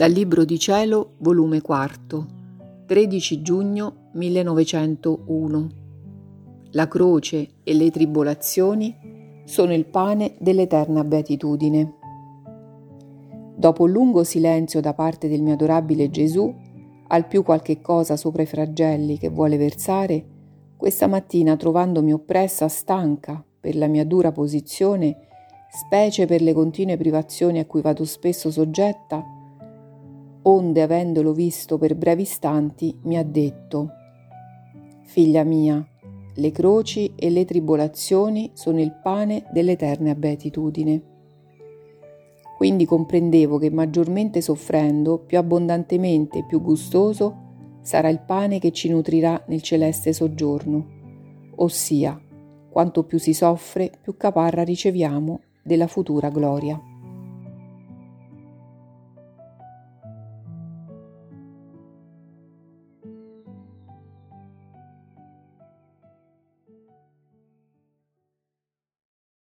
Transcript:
Dal Libro di Cielo, volume 4, 13 giugno 1901. La croce e le tribolazioni sono il pane dell'eterna beatitudine. Dopo un lungo silenzio da parte del mio adorabile Gesù, al più qualche cosa sopra i flagelli che vuole versare, questa mattina trovandomi oppressa, stanca per la mia dura posizione, specie per le continue privazioni a cui vado spesso soggetta, onde avendolo visto per brevi istanti mi ha detto, Figlia mia, le croci e le tribolazioni sono il pane dell'eterna beatitudine. Quindi comprendevo che maggiormente soffrendo, più abbondantemente e più gustoso sarà il pane che ci nutrirà nel celeste soggiorno, ossia, quanto più si soffre, più caparra riceviamo della futura gloria.